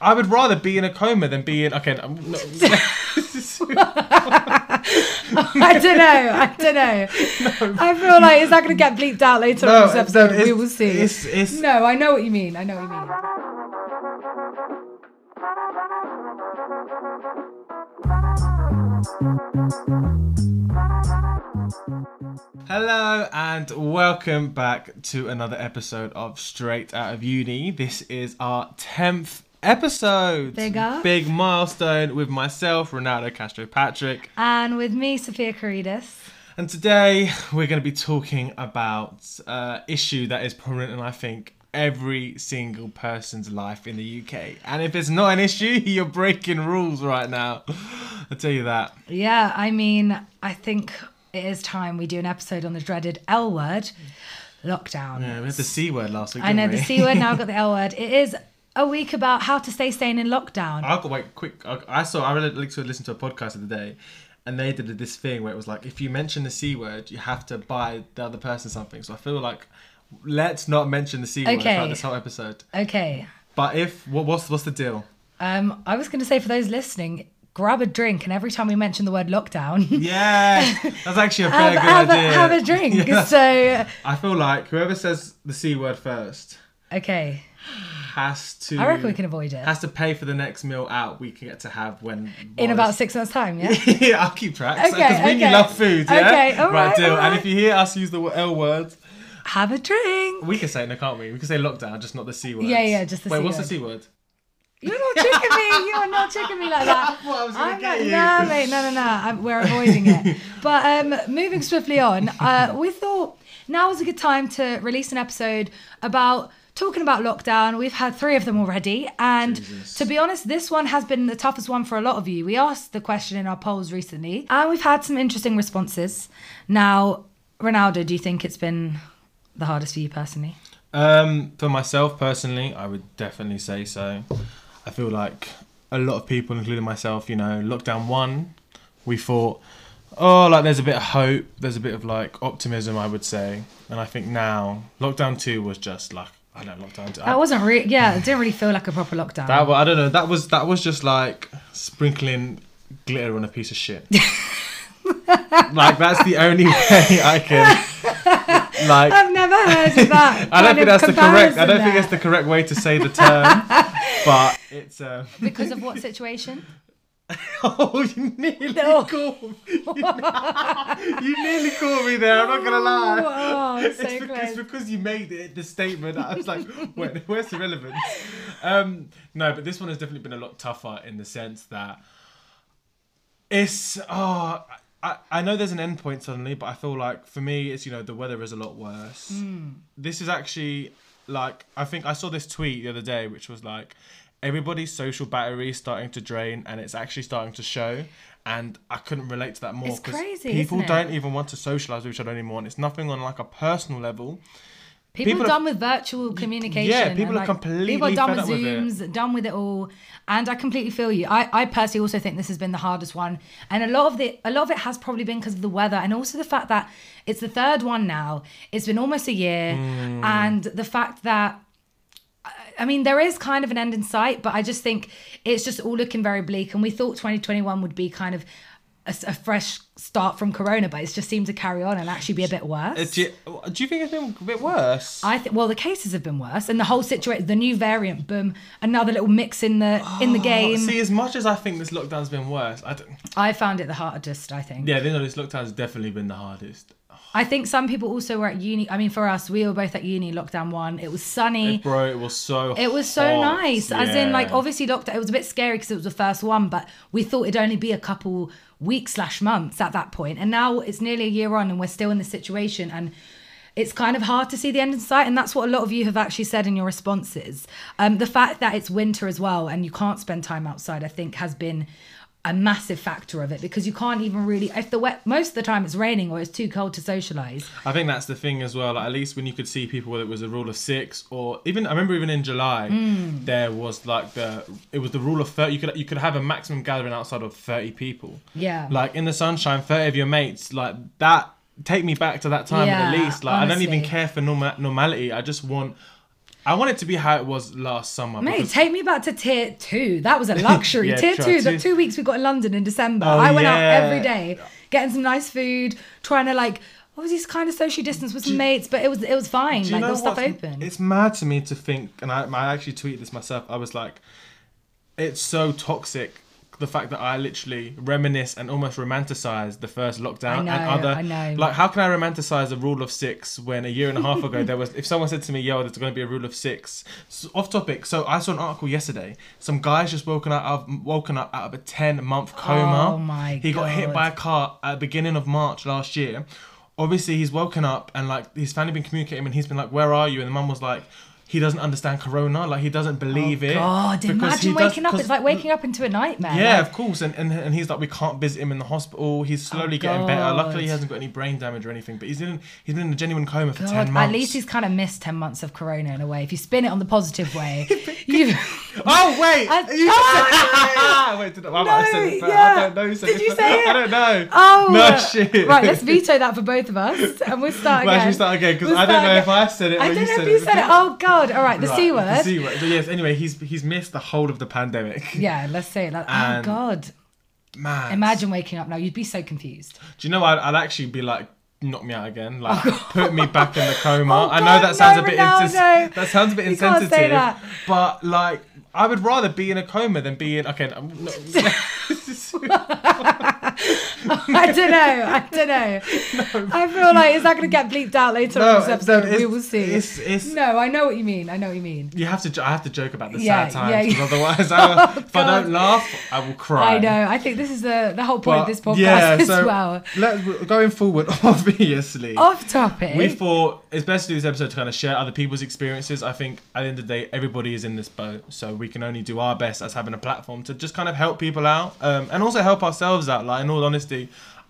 I would rather be in a coma than be in. Okay, no, no. I don't know. I don't know. I feel like is that going to get bleeped out later No, on this episode? we will see. it's- it's- No, I know what you mean. I know what you mean. Hello and welcome back to another episode of Straight Out of Uni. This is our tenth episode. Bigger. Big milestone with myself, Ronaldo Castro Patrick. And with me, Sophia Karydis. And today we're going to be talking about uh, issue that is prominent in I think every single person's life in the UK. And if it's not an issue, you're breaking rules right now. I'll tell you that. Yeah, I mean, I think it is time we do an episode on the dreaded L word, lockdown. Yeah, we had the C word last week. I know didn't the? C word. Now I've got the L word. It is a week about how to stay sane in lockdown. I'll go wait quick. I, I saw. I really like to listen to a podcast of the day, and they did this thing where it was like, if you mention the c word, you have to buy the other person something. So I feel like let's not mention the c word Okay. throughout this whole episode. Okay. But if what, what's what's the deal? Um, I was going to say for those listening, grab a drink, and every time we mention the word lockdown, Yeah, that's actually a very good have, a, idea. have a drink. Yeah. So, I feel like whoever says the c word first okay, has to. I reckon we can avoid it Has to pay for the next meal out we can get to have when in about six months' time. Yeah. yeah, I'll keep track. Okay, Because we okay. love food, yeah? Okay, all right, deal. all And if you hear us use the L word, have a drink. we can say it, no, can't we? We can say lockdown, just not the C word. Yeah, yeah, just the Wait, C what's word. the C word? You're not tricking me. You're not tricking me like that. thought I was gonna I'm get not, you. no, mate, no, no, no. I'm, we're avoiding it. But um, moving swiftly on, uh, we thought now was a good time to release an episode about talking about lockdown. We've had three of them already, and Jesus. to be honest, this one has been the toughest one for a lot of you. We asked the question in our polls recently, and we've had some interesting responses. Now, Ronaldo, do you think it's been the hardest for you personally? Um, for myself personally, I would definitely say so. I feel like a lot of people, including myself, you know, lockdown one, we thought, oh, like there's a bit of hope, there's a bit of like optimism, I would say. And I think now, lockdown two was just like, I don't know, lockdown two. I- That wasn't really, yeah, it didn't really feel like a proper lockdown. That I don't know. That was that was just like sprinkling glitter on a piece of shit. like that's the only way I can. Like I've never heard of that. I don't think that's the correct. I don't think there. it's the correct way to say the term. but it's. Uh, because of what situation? oh, you nearly No. caught me. you nearly caught me there. I'm not gonna lie. Oh, it's so because, close. because you made it the statement. I was like, Wait, where's the relevance? Um, no, but this one has definitely been a lot tougher in the sense that it's. Oh, I, I know there's an end point suddenly, but I feel like for me, it's you know the weather is a lot worse. Hmm. This is actually like I think I saw this tweet the other day, which was like everybody's social battery is starting to drain, and it's actually starting to show. And I couldn't relate to that more It's crazy, people isn't it? don't even want to socialize with each other anymore. And it's nothing on like a personal level. People, people are are- done with virtual communication. yeah, people and, are completely People are done fed with up with it. Zooms, done with it all. And I completely feel you. I, I personally also think this has been the hardest one. And a lot of the a lot of it has probably been because of the weather and also the fact that it's the third one now. It's been almost a year. Hmm. And the fact that I mean, there is kind of an end in sight, but I just think it's just all looking very bleak. And we thought 2021 would be kind of a, a fresh start from Corona, but it's just seemed to carry on and actually be a bit worse. Uh, do, you, do you think it's been a bit worse? I think well, the cases have been worse, and the whole situation, the new variant, boom, another little mix in the in the game. Oh, See, as much as I think this lockdown's been worse, I don't. I found it the hardest. I think. Yeah, you know, this lockdown's definitely been the hardest. I think some people also were at uni. I mean, for us, we were both at uni. Lockdown one. It was sunny. Bro, it was so. It was so hot. nice. As in, like, obviously, lockdown. It was a bit scary because it was the first one, but we thought it'd only be a couple weeks slash months at that point. point, and now it's nearly a year on, and we're still in this situation, and it's kind of hard to see the end in sight, and that's what a lot of you have actually said in your responses. Um, the fact that it's winter as well, and you can't spend time outside, I think, has been a massive factor of it because you can't even really if the wet most of the time it's raining or it's too cold to socialize I think that's the thing as well. Like, at least when you could see people, whether it was a rule of six or even I remember even in July, Mm. there was like the it was the rule of thirty. You could you could have a maximum gathering outside of thirty people. Yeah. Like in the sunshine, thirty of your mates. Like that. Take me back to that time at least. Like I don't even care for norma- normality. I just want I want it to be how it was last summer. Mate, take me back to tier two. That was a luxury. Yeah, tier two, the two weeks we got in London in December. Oh, I went out every day, getting some nice food, trying to like Was obviously kind of social distance with some mates, but it was it was fine. Like there was stuff open. It's mad to me to think, and I, I actually tweeted this myself. I was like, it's so toxic. The fact that I literally reminisce and almost romanticize the first lockdown I know, and other. Like, how can I romanticize a rule of six when a year and a half ago there was? If someone said to me, "Yo, there's going to be a rule of six, S off topic. So I saw an article yesterday. Some guy's just woken up, out of, woken up out of a ten month coma. Oh my He got hit by a car at the beginning of March last year. Obviously, he's woken up and like his family been communicating and he's been like, "Where are you?" And the mum was like, "He doesn't understand Corona. Like he doesn't oh, believe it." Oh, God, because imagine does- waking up. It's like waking up into a nightmare. Yeah, Like, of course. And, and and he's like, we can't visit him in the hospital. He's oh, slowly Oh, getting better. Luckily, he hasn't got any brain damage or anything. But he's in he's been in a genuine coma for God, ten months. at least he's kind of missed 10 months of Corona in a way. If you spin it on the positive way, you. Oh wait! I- you said, wait, did, I, ah! I said it, yeah. I don't know. said Did you say it? I don't know. Oh no uh, shit. Right, let's veto that for both of us, and we'll start again. we start again? Because We'll I don't know again. if I said it. I don't you know if you said it. Oh God! All right, the Right, c The word. C word. Yes. Anyway, he's he's missed the whole of the pandemic. Yeah, let's say it. Like, oh God! Man. Imagine waking up now. You'd be so confused. Do you know? I'd, I'd actually be like. Knock me out again, like oh, put me back in the coma. Oh, I know that sounds no, a bit Ronaldo. That sounds a bit You insensitive, but like I would rather be in a coma than be in. Okay, I don't know. I don't know. I feel like is that going to get bleeped out later on in this episode? we will see. It's, it's no, I know what you mean. I know what you mean. you have to. I have to joke about the Yeah, sad times yeah, because yeah. otherwise, I, Oh, if I don't laugh, I will cry. I know. I think this is the the whole point But, of this podcast yeah, as so well. Let, going forward, obviously, Off topic. we thought it's best to do this episode to kind of share other people's experiences. I think at the end of the day, everybody is in this boat, so we can only do our best as having a platform to just kind of help people out um, and also help ourselves out. Like in all honesty,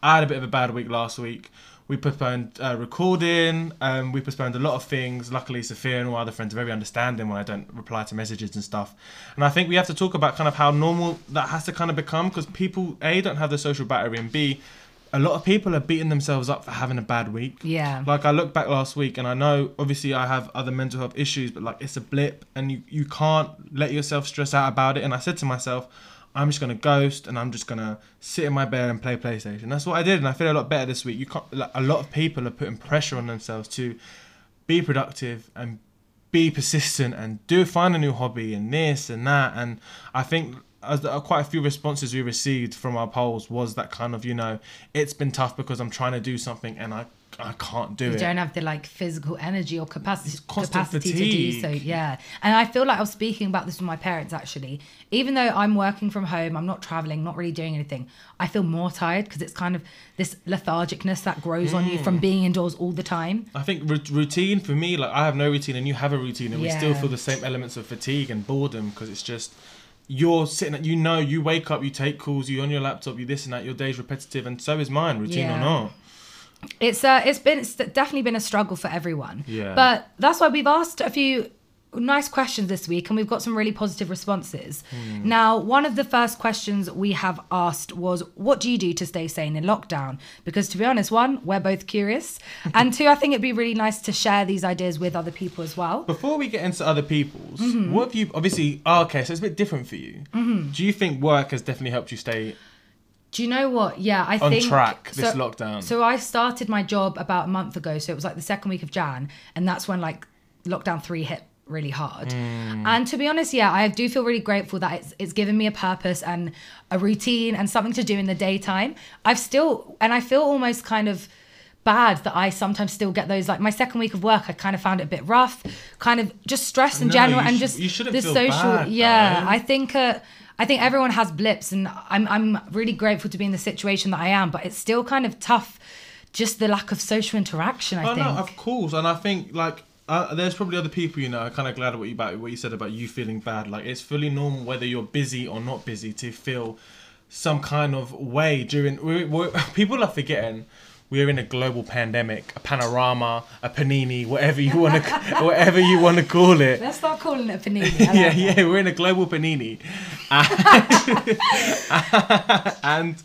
I had a bit of a bad week last week. We postponed uh, recording. Um, we postponed a lot of things. Luckily, Sophia and all other friends are very understanding when I don't reply to messages and stuff. And I think we have to talk about kind of how normal that has to kind of become because people a don't have the social battery and b a lot of people are beating themselves up for having a bad week. Yeah. Like I look back last week and I know obviously I have other mental health issues, but like it's a blip and you, you can't let yourself stress out about it. And I said to myself, I'm just gonna ghost and I'm just gonna sit in my bed and play PlayStation. That's what I did and I feel a lot better this week. You can't like a lot of people are putting pressure on themselves to be productive and be persistent and do find a new hobby and this and that and I think as uh, quite a few responses we received from our polls was that kind of you know it's been tough because I'm trying to do something and I I can't do you it. You don't have the like physical energy or capacity capacity to do so yeah and i feel like i was speaking about this with my parents actually even though i'm working from home i'm not traveling not really doing anything i feel more tired because it's kind of this lethargicness that grows on you from Hmm. being indoors all the time I think ru- routine for me, like I have no routine and you have a routine, and we still feel the same elements of fatigue and boredom because it's just you're sitting at you know you wake up, you take calls, you're on your laptop, you this and that. Your day's repetitive, and so is mine, routine or not. It's uh it's been it's definitely been a struggle for everyone Yeah. but that's why we've asked a few nice questions this week and we've got some really positive responses Hmm. now one of the first questions we have asked was what do you do to stay sane in lockdown because to be honest one we're both curious and two i think it'd be really nice to share these ideas with other people as well Before we get into other people's, Mm-hmm. what have you obviously? Oh, okay, so it's a bit different for you. Mm-hmm. Do you think work has definitely helped you stay do you know what yeah i on think track this so- lockdown? So I started my job about a month ago. So it was like the second week of Jan, and that's when like lockdown three hit really hard. Hmm. And to be honest, yeah, I do feel really grateful that it's it's given me a purpose and a routine and something to do in the daytime. I've still and I feel almost kind of bad that I sometimes still get those like my second week of work I kind of found it a bit rough kind of just stress in No, general and sh- just the social bad, yeah though. I think uh, I think everyone has blips, and I'm I'm really grateful to be in the situation that I am. But it's still kind of tough, just the lack of social interaction. I oh think. no, of course, and I think like. Uh, there's probably other people, you know. I'm kind of glad what you about what you said about you feeling bad. Like it's fully normal whether you're busy or not busy to feel some kind of way during. we we people are forgetting we're in a global pandemic, a panorama, a panini, whatever you want to, whatever you want to call it. Let's start calling it panini. Like yeah, that. yeah, we're in a global panini, and, and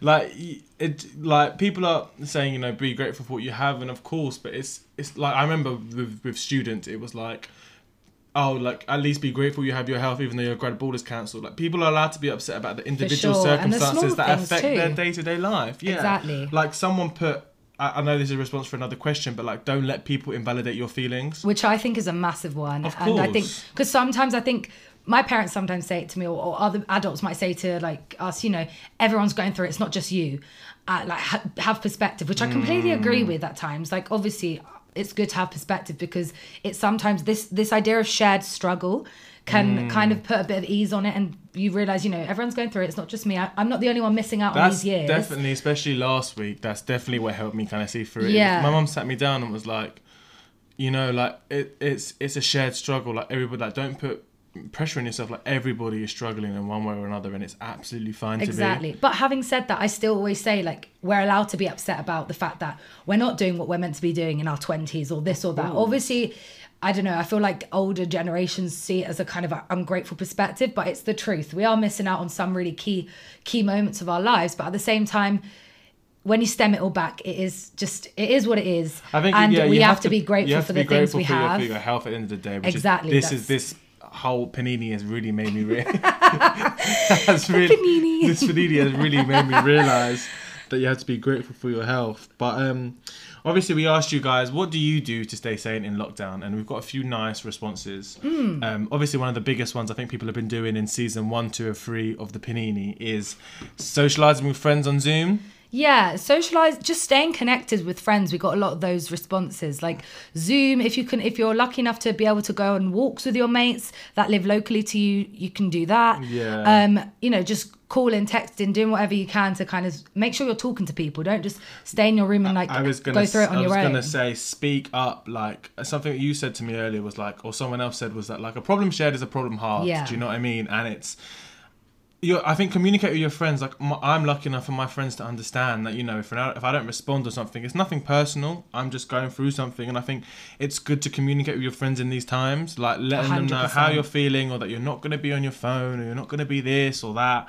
like it, like people are saying, you know, be grateful for what you have, and of course, but it's it's like I remember with with students, it was like oh, like at least be grateful you have your health, even though your grad ball is cancelled. Like people are allowed to be upset about the individual sure, and the circumstances that affect too. their day to day life. Yeah, Exactly. Like someone put. I I know this is a response for another question, but like, don't let people invalidate your feelings. which I think is a massive one. Of And I think because sometimes I think my parents sometimes say it to me, or, or other adults might say to like us, you know, everyone's going through it. It's not just you. Uh, like ha- have perspective, which I completely agree Mm. with at times. Like obviously, it's good to have perspective because it's sometimes this this idea of shared struggle can Mm. kind of put a bit of ease on it, and you realize, you know, everyone's going through it. It's not just me. I, I'm not the only one missing out on That's these years. definitely, especially last week. That's definitely what helped me kind of see through it. Yeah. My mum sat me down and was like, you know, like it, it's it's a shared struggle. Like everybody, like don't put pressure on yourself. Like everybody is struggling in one way or another, and it's absolutely fine to be. Exactly. But having said that, I still always say like we're allowed to be upset about the fact that we're not doing what we're meant to be doing in our 20s or this or that. Obviously, I don't know, I feel like older generations see it as a kind of a ungrateful perspective, but it's the truth. We are missing out on some really key key moments of our lives, but at the same time when you stem it all back, it is just it is what it is, I think and yeah, we you have, to to be grateful have for the things we have. for your health at the end of the day. Which Exactly, Is, this is this whole panini has really made me has really, panini. This panini has really made me realize that you have to be grateful for your health. But um, obviously, we asked you guys, what do you do to stay sane in lockdown? And we've got a few nice responses. Hmm. Um, obviously, one of the biggest ones I think people have been doing in season one, two, or three of the panini is socializing with friends on Zoom. Yeah, socialize, just staying connected with friends. We got a lot of those responses, like Zoom. If you can, if you're lucky enough to be able to go on walks with your mates that live locally to you, you can do that. Yeah. Um, you know, just calling, texting, doing whatever you can to kind of make sure you're talking to people. Don't just stay in your room and like I was gonna go through it on I was own. gonna say speak up like something that you said to me earlier was like or someone else said was that like a problem shared is a problem halved. Yeah. Do you know what I mean? And it's you I think communicate with your friends like I'm lucky enough for my friends to understand that you know if I, if I don't respond to something it's nothing personal. I'm just going through something. And I think it's good to communicate with your friends in these times like letting them know how you're feeling or that you're not going to be on your phone or you're not going to be this or that.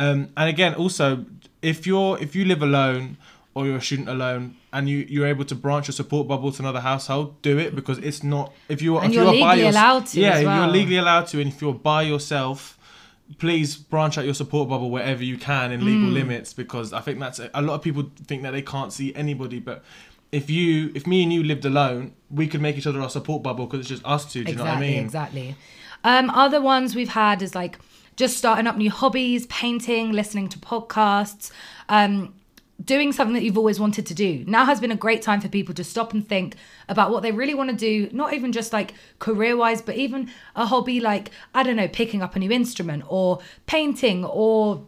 Um, and again also if you're if you live alone or you're a student alone and you you're able to branch your support bubble to another household do it because it's not if you're And if you're you are by legally yours- allowed to yeah well. you're legally allowed to and if you're by yourself please branch out your support bubble wherever you can in Mm. legal limits because I think that's a, a lot of people think that they can't see anybody but if you if me and you lived alone we could make each other our support bubble because it's just us two do you know what I mean exactly. Um, other ones we've had is like just starting up new hobbies, painting, listening to podcasts, um, doing something that you've always wanted to do. Now has been a great time for people to stop and think about what they really want to do, not even just like career wise, but even a hobby like, I don't know, picking up a new instrument or painting or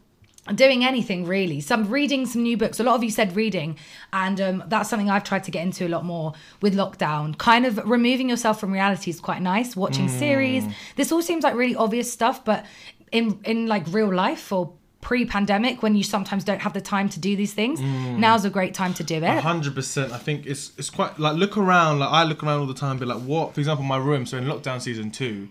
doing anything really. Some reading some new books. A lot of you said reading and um, that's something i've tried to get into a lot more with lockdown. Kind of removing yourself from reality is quite nice watching series. This all seems like really obvious stuff but in in like real life or pre-pandemic when you sometimes don't have the time to do these things mm. now's a great time to do it hundred percent. I think it's it's quite like look around. Like I look around all the time, be like, what? For example, my room. So in lockdown season two,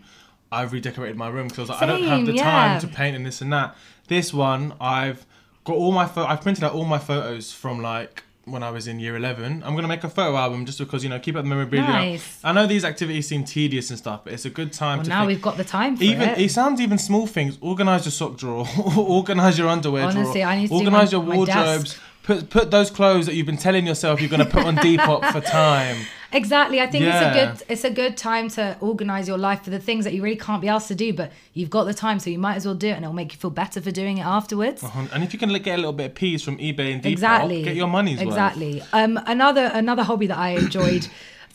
I've redecorated my room because I was like, I don't have the yeah. time to paint and this and that. This one, I've got all my pho- I've printed out all my photos from like when I was in year eleven. I'm gonna make a photo album just because you know keep up the memorabilia. Nice. I know these activities seem tedious and stuff, but it's a good time well to. now think- we've got the time for even it it sounds even small things. Organize your sock drawer, organize your underwear Honestly, drawer, I need to do organize my- your wardrobes. Put put those clothes that you've been telling yourself you're gonna put on Depop for time. Exactly. I think it's a good it's a good time to organize your life for the things that you really can't be asked to do, but you've got the time, so you might as well do it, and it'll make you feel better for doing it afterwards. And if you can get a little bit of peas from eBay and Depop, exactly. get your money's worth. exactly. Um, another another hobby that I enjoyed.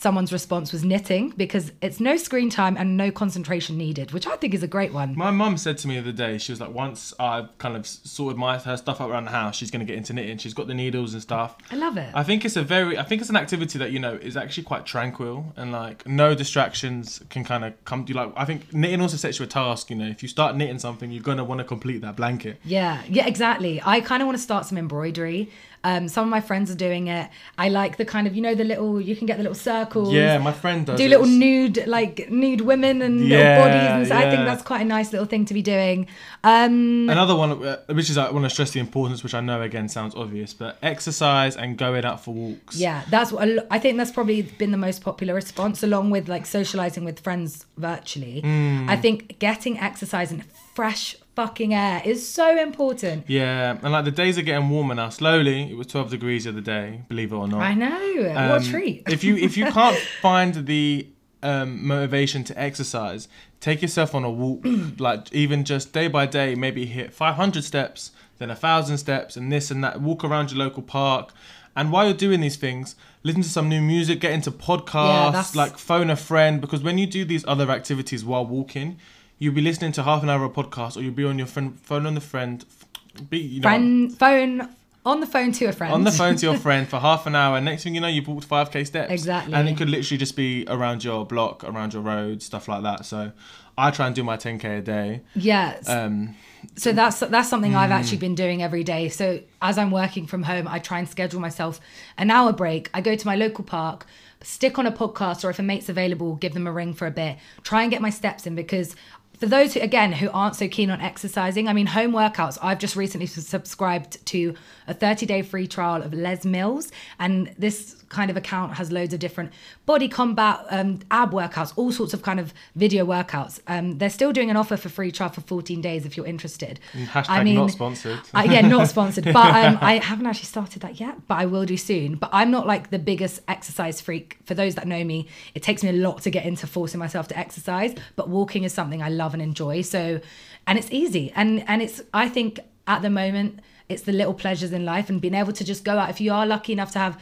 Someone's response was knitting because it's no screen time and no concentration needed, which I think is a great one. My mum said to me the other day, she was like, once I've kind of sorted my her stuff out around the house, she's gonna get into knitting. She's got the needles and stuff. I love it. I think it's a very, I think it's an activity that you know is actually quite tranquil and like no distractions can kind of come to you. Like I think knitting also sets you a task. You know, if you start knitting something, you're gonna want to complete that blanket. Yeah, yeah, exactly. I kind of want to start some embroidery. Um, some of my friends are doing it. I like the kind of you know the little you can get the little circles. Yeah, my friend does. do it. little nude like nude women and Yeah, little bodies and so I think that's quite a nice little thing to be doing. Um, Another one, uh, which is I want to stress the importance, which I know again sounds obvious, but exercise and going out for walks. Yeah, that's what I think that's probably been the most popular response, along with like socializing with friends virtually. Hmm. I think getting exercise and fresh fucking air is so important. Yeah, and like the days are getting warmer now. Slowly, it was 12 degrees the other day, believe it or not. I know. what Um, a treat. if you if you can't find the um, motivation to exercise, take yourself on a walk. like even just day by day, maybe hit 500 steps, then a thousand steps, and this and that. Walk around your local park, and while you're doing these things, listen to some new music, get into podcasts, that's- like phone a friend. Because when you do these other activities while walking, you'll be listening to half an hour of podcast, or you'll be on your friend phone on the friend. Be you know, Friend, phone on the phone to a friend. on the phone to your friend for half an hour, and next thing you know, you've walked 5k steps. Exactly. And it could literally just be around your block, around your road, stuff like that. So I try and do my 10k a day. Yeah. Um, so that's that's something I've Hmm. actually been doing every day. So as I'm working from home, I try and schedule myself an hour break. I go to my local park, stick on a podcast, or if a mate's available, give them a ring for a bit. Try and get my steps in because for those who again who aren't so keen on exercising, I mean home workouts. I've just recently subscribed to a 30 day free trial of Les Mills, and this kind of account has loads of different body combat, um, ab workouts, all sorts of kind of video workouts. Um, they're still doing an offer for free trial for 14 days if you're interested. hashtag not sponsored. yeah, not sponsored. But um, I haven't actually started that yet, but I will do soon. But I'm not like the biggest exercise freak. For those that know me, it takes me a lot to get into forcing myself to exercise. But walking is something I love and enjoy. So, and it's easy. And and it's I think at the moment it's the little pleasures in life and being able to just go out. If you are lucky enough to have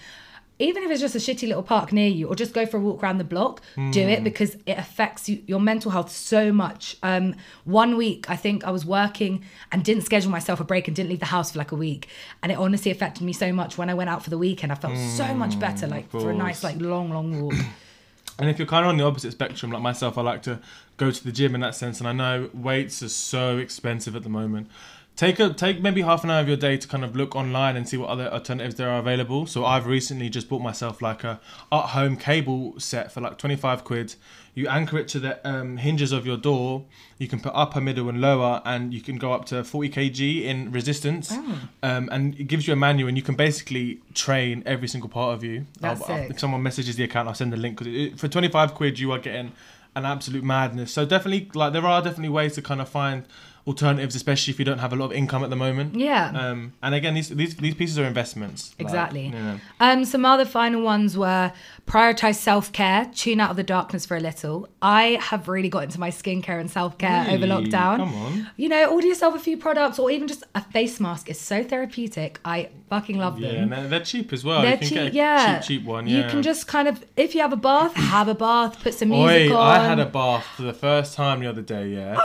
even if it's just a shitty little park near you or just go for a walk around the block do it because it affects you, your mental health so much um, one week i think i was working and didn't schedule myself a break and didn't leave the house for like a week and it honestly affected me so much when i went out for the weekend i felt so much better like for a nice like long long walk and if you're kind of on the opposite spectrum, like myself, I like to go to the gym in that sense. And I know weights are so expensive at the moment. Take a take maybe half an hour of your day to kind of look online and see what other alternatives there are available. So I've recently just bought myself like a at home cable set for like 25 quid. You anchor it to the um, hinges of your door. You can put upper, middle, and lower, and you can go up to 40 kg in resistance. Oh. Um, and it gives you a manual, and you can basically train every single part of you. That's I'll- I'll- if someone messages the account, I'll send the link because for 25 quid you are getting an absolute madness. So definitely, like there are definitely ways to kind of find alternatives, especially if you don't have a lot of income at the moment. yeah Um, and again, these these these pieces are investments. Like, Exactly. you know. Um, some other final ones were prioritize self care, tune out of the darkness for a little. I have really got into my skincare and self care over lockdown. Come on. You know, order yourself a few products or even just a face mask is so therapeutic. I fucking love Yeah, them. and they're, cheap as well. They're cheap, yeah. cheap, cheap one. Yeah. You can just kind of, if you have a bath, have a bath, put some music Oi, on. I had a bath for the first time the other day. Yeah.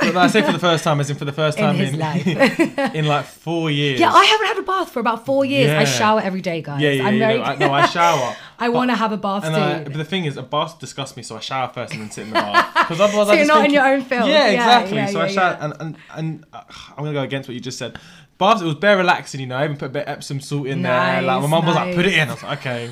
But I say for the first time, as in for the first In time his in life. in like four years. yeah, I haven't had a bath for about four years. I shower every day, guys. Yeah, yeah, I'm yeah, very. no, I, no, I shower. I want to have a bath And. I, but the thing is, a bath disgusts me, so I shower first and then sit in the bath. Because otherwise, So I you're not in your own filth. Yeah, Yeah, exactly. yeah, so I yeah, shower, yeah. and and, and uh, I'm gonna go against what you just said. Baths, it was bare relaxing, you know. I even put a bit of Epsom salt in there. Like my Nice, mum was like, "Put it in." I was like, "Okay."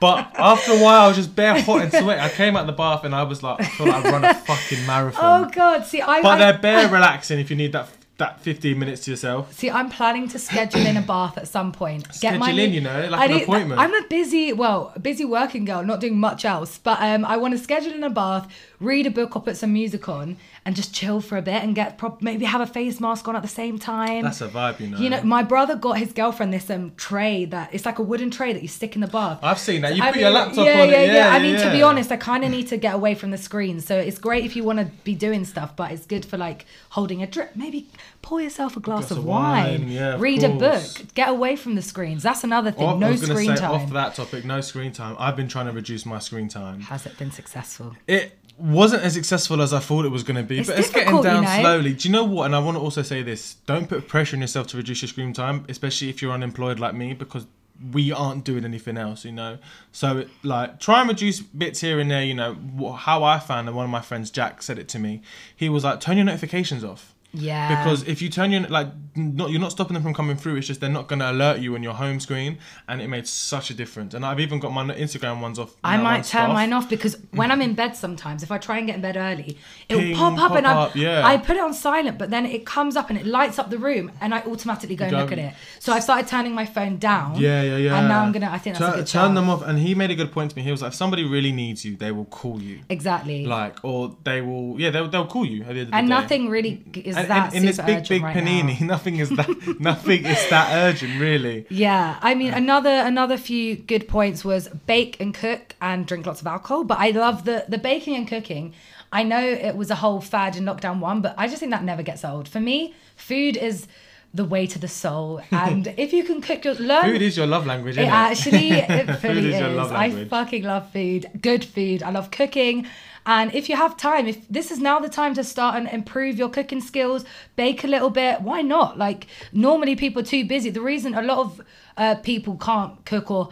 But after a while, I was just bare hot and sweaty. I came out of the bath and I was like, I feel like I've run a fucking marathon. oh god, see, I. but I- they're bare relaxing if you need that that 15 minutes to yourself. See, I'm planning to schedule in a bath at some point. Schedule in, you know, like I an need- appointment. I'm a busy, well, busy working girl, not doing much else. But um, I want to schedule in a bath, read a book, or put some music on, and just chill for a bit and get prop- maybe have a face mask on at the same time. That's a vibe, you know. you know, my brother got his girlfriend this um tray that it's like a wooden tray that you stick in the bath. I've seen that. You I put your laptop yeah, on yeah, it. yeah, Yeah, I mean, to be honest, I kind of need to get away from the screen. So it's great if you want to be doing stuff, but it's good for like holding a drip. Maybe pour yourself a glass, glass of, of wine. wine, yeah, read a book. Get away from the screens. That's another thing. Off- no screen say, time. Off that topic, no screen time. I've been trying to reduce my screen time. Has it been successful? It wasn't as successful as I thought it was going to be, It's but it's getting difficult, you down know. slowly. Do you know what? And I want to also say this: don't put pressure on yourself to reduce your screen time, especially if you're unemployed like me, because we aren't doing anything else, you know. So like, try and reduce bits here and there. You know how I found, and one of my friends, Jack, said it to me. He was like, "Turn your notifications off." Yeah. Because if you turn your like, not you're not stopping them from coming through. It's just they're not gonna alert you on your home screen, and it made such a difference. And I've even got my Instagram ones off. I might turn off. mine off because mm. when I'm in bed sometimes, if I try and get in bed early, it Ping, will pop up pop and I, up, yeah. I put it on silent, but then it comes up and it lights up the room and I automatically go and look at it. So I've started turning my phone down. Yeah, yeah, yeah. And now I'm gonna. I think that's turn, turn them off. And he made a good point to me. He was like, if somebody really needs you, they will call you. Exactly. Like, or they will, yeah, they'll, they'll call you at the end of the and day. nothing really is And that in, in this big, big right panini, now. nothing is that, nothing is that urgent, really. Yeah, I mean another another few good points was bake and cook and drink lots of alcohol. But I love the the baking and cooking. I know it was a whole fad in lockdown one, but I just think that never gets old. For me, food is the way to the soul, and if you can cook, your learn. Food is your love language, It isn't it? actually, it fully is your is. I fucking love food. Good food. I love cooking. And if you have time, if this is now the time to start and improve your cooking skills, bake a little bit, why not? Like normally people are too busy. The reason a lot of uh, people can't cook or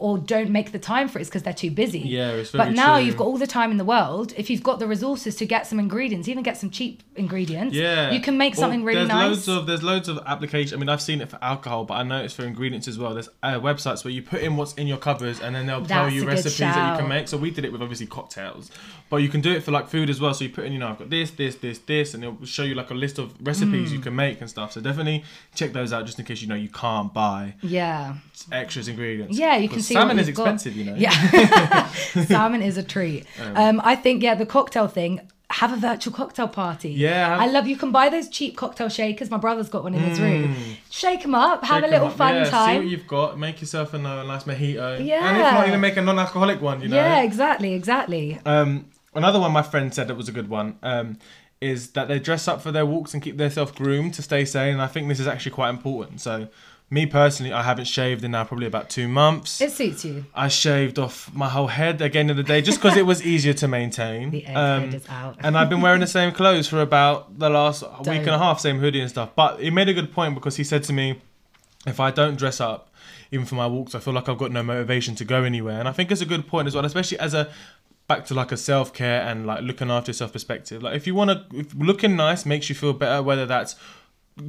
or don't make the time for it is because they're too busy. Yeah, it's But now true. you've got all the time in the world. If you've got the resources to get some ingredients, even get some cheap ingredients, Yeah, you can make Well, something really there's nice. Loads of there's loads of applications. I mean, I've seen it for alcohol, but I know it's for ingredients as well. There's uh, websites where you put in what's in your cupboards, and then they'll tell you recipes that you can make. So we did it with obviously cocktails, but you can do it for like food as well. So you put in, you know, I've got this, this, this, this, and it'll show you like a list of recipes Mm. you can make and stuff. So definitely check those out just in case you know you can't buy yeah. extras ingredients. Yeah, you can see salmon is you've got. expensive, you know. Yeah, salmon is a treat. Um, I think yeah, the cocktail thing. Have a virtual cocktail party. Yeah, have- I love. You can buy those cheap cocktail shakers. My brother's got one in his room. Shake them up. Have Shake a 'em little fun yeah, See what you've got. Make yourself a, nice mojito. And if Yeah. not, even make a non-alcoholic one. You know. Yeah, exactly, exactly. Um, another one my friend said that was a good one um, is that they dress up for their walks and keep themselves groomed to stay sane. And I think this is actually quite important. So, me personally, I haven't shaved in now probably about two months. It suits you. I shaved off my whole head again in the day just because it was easier to maintain. The Um, egghead is out. and I've been wearing the same clothes for about the last week and a half, same hoodie and stuff. But he made a good point because he said to me, if I don't dress up, even for my walks, I feel like I've got no motivation to go anywhere. And I think it's a good point as well, especially as a back to like a self care and like looking after yourself perspective. Like if you want to, looking nice makes you feel better, whether that's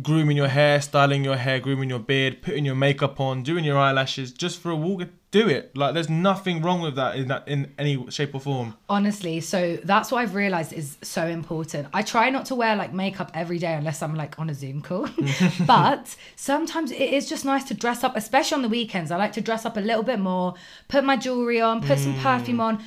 grooming your hair, styling your hair, grooming your beard, putting your makeup on, doing your eyelashes, just for a walk, do it. Like there's nothing wrong with that in that in any shape or form. Honestly, so that's what I've realized is so important. I try not to wear like makeup every day unless I'm like on a Zoom call. but sometimes it is just nice to dress up, especially on the weekends. I like to dress up a little bit more, put my jewelry on, put some hmm. perfume on.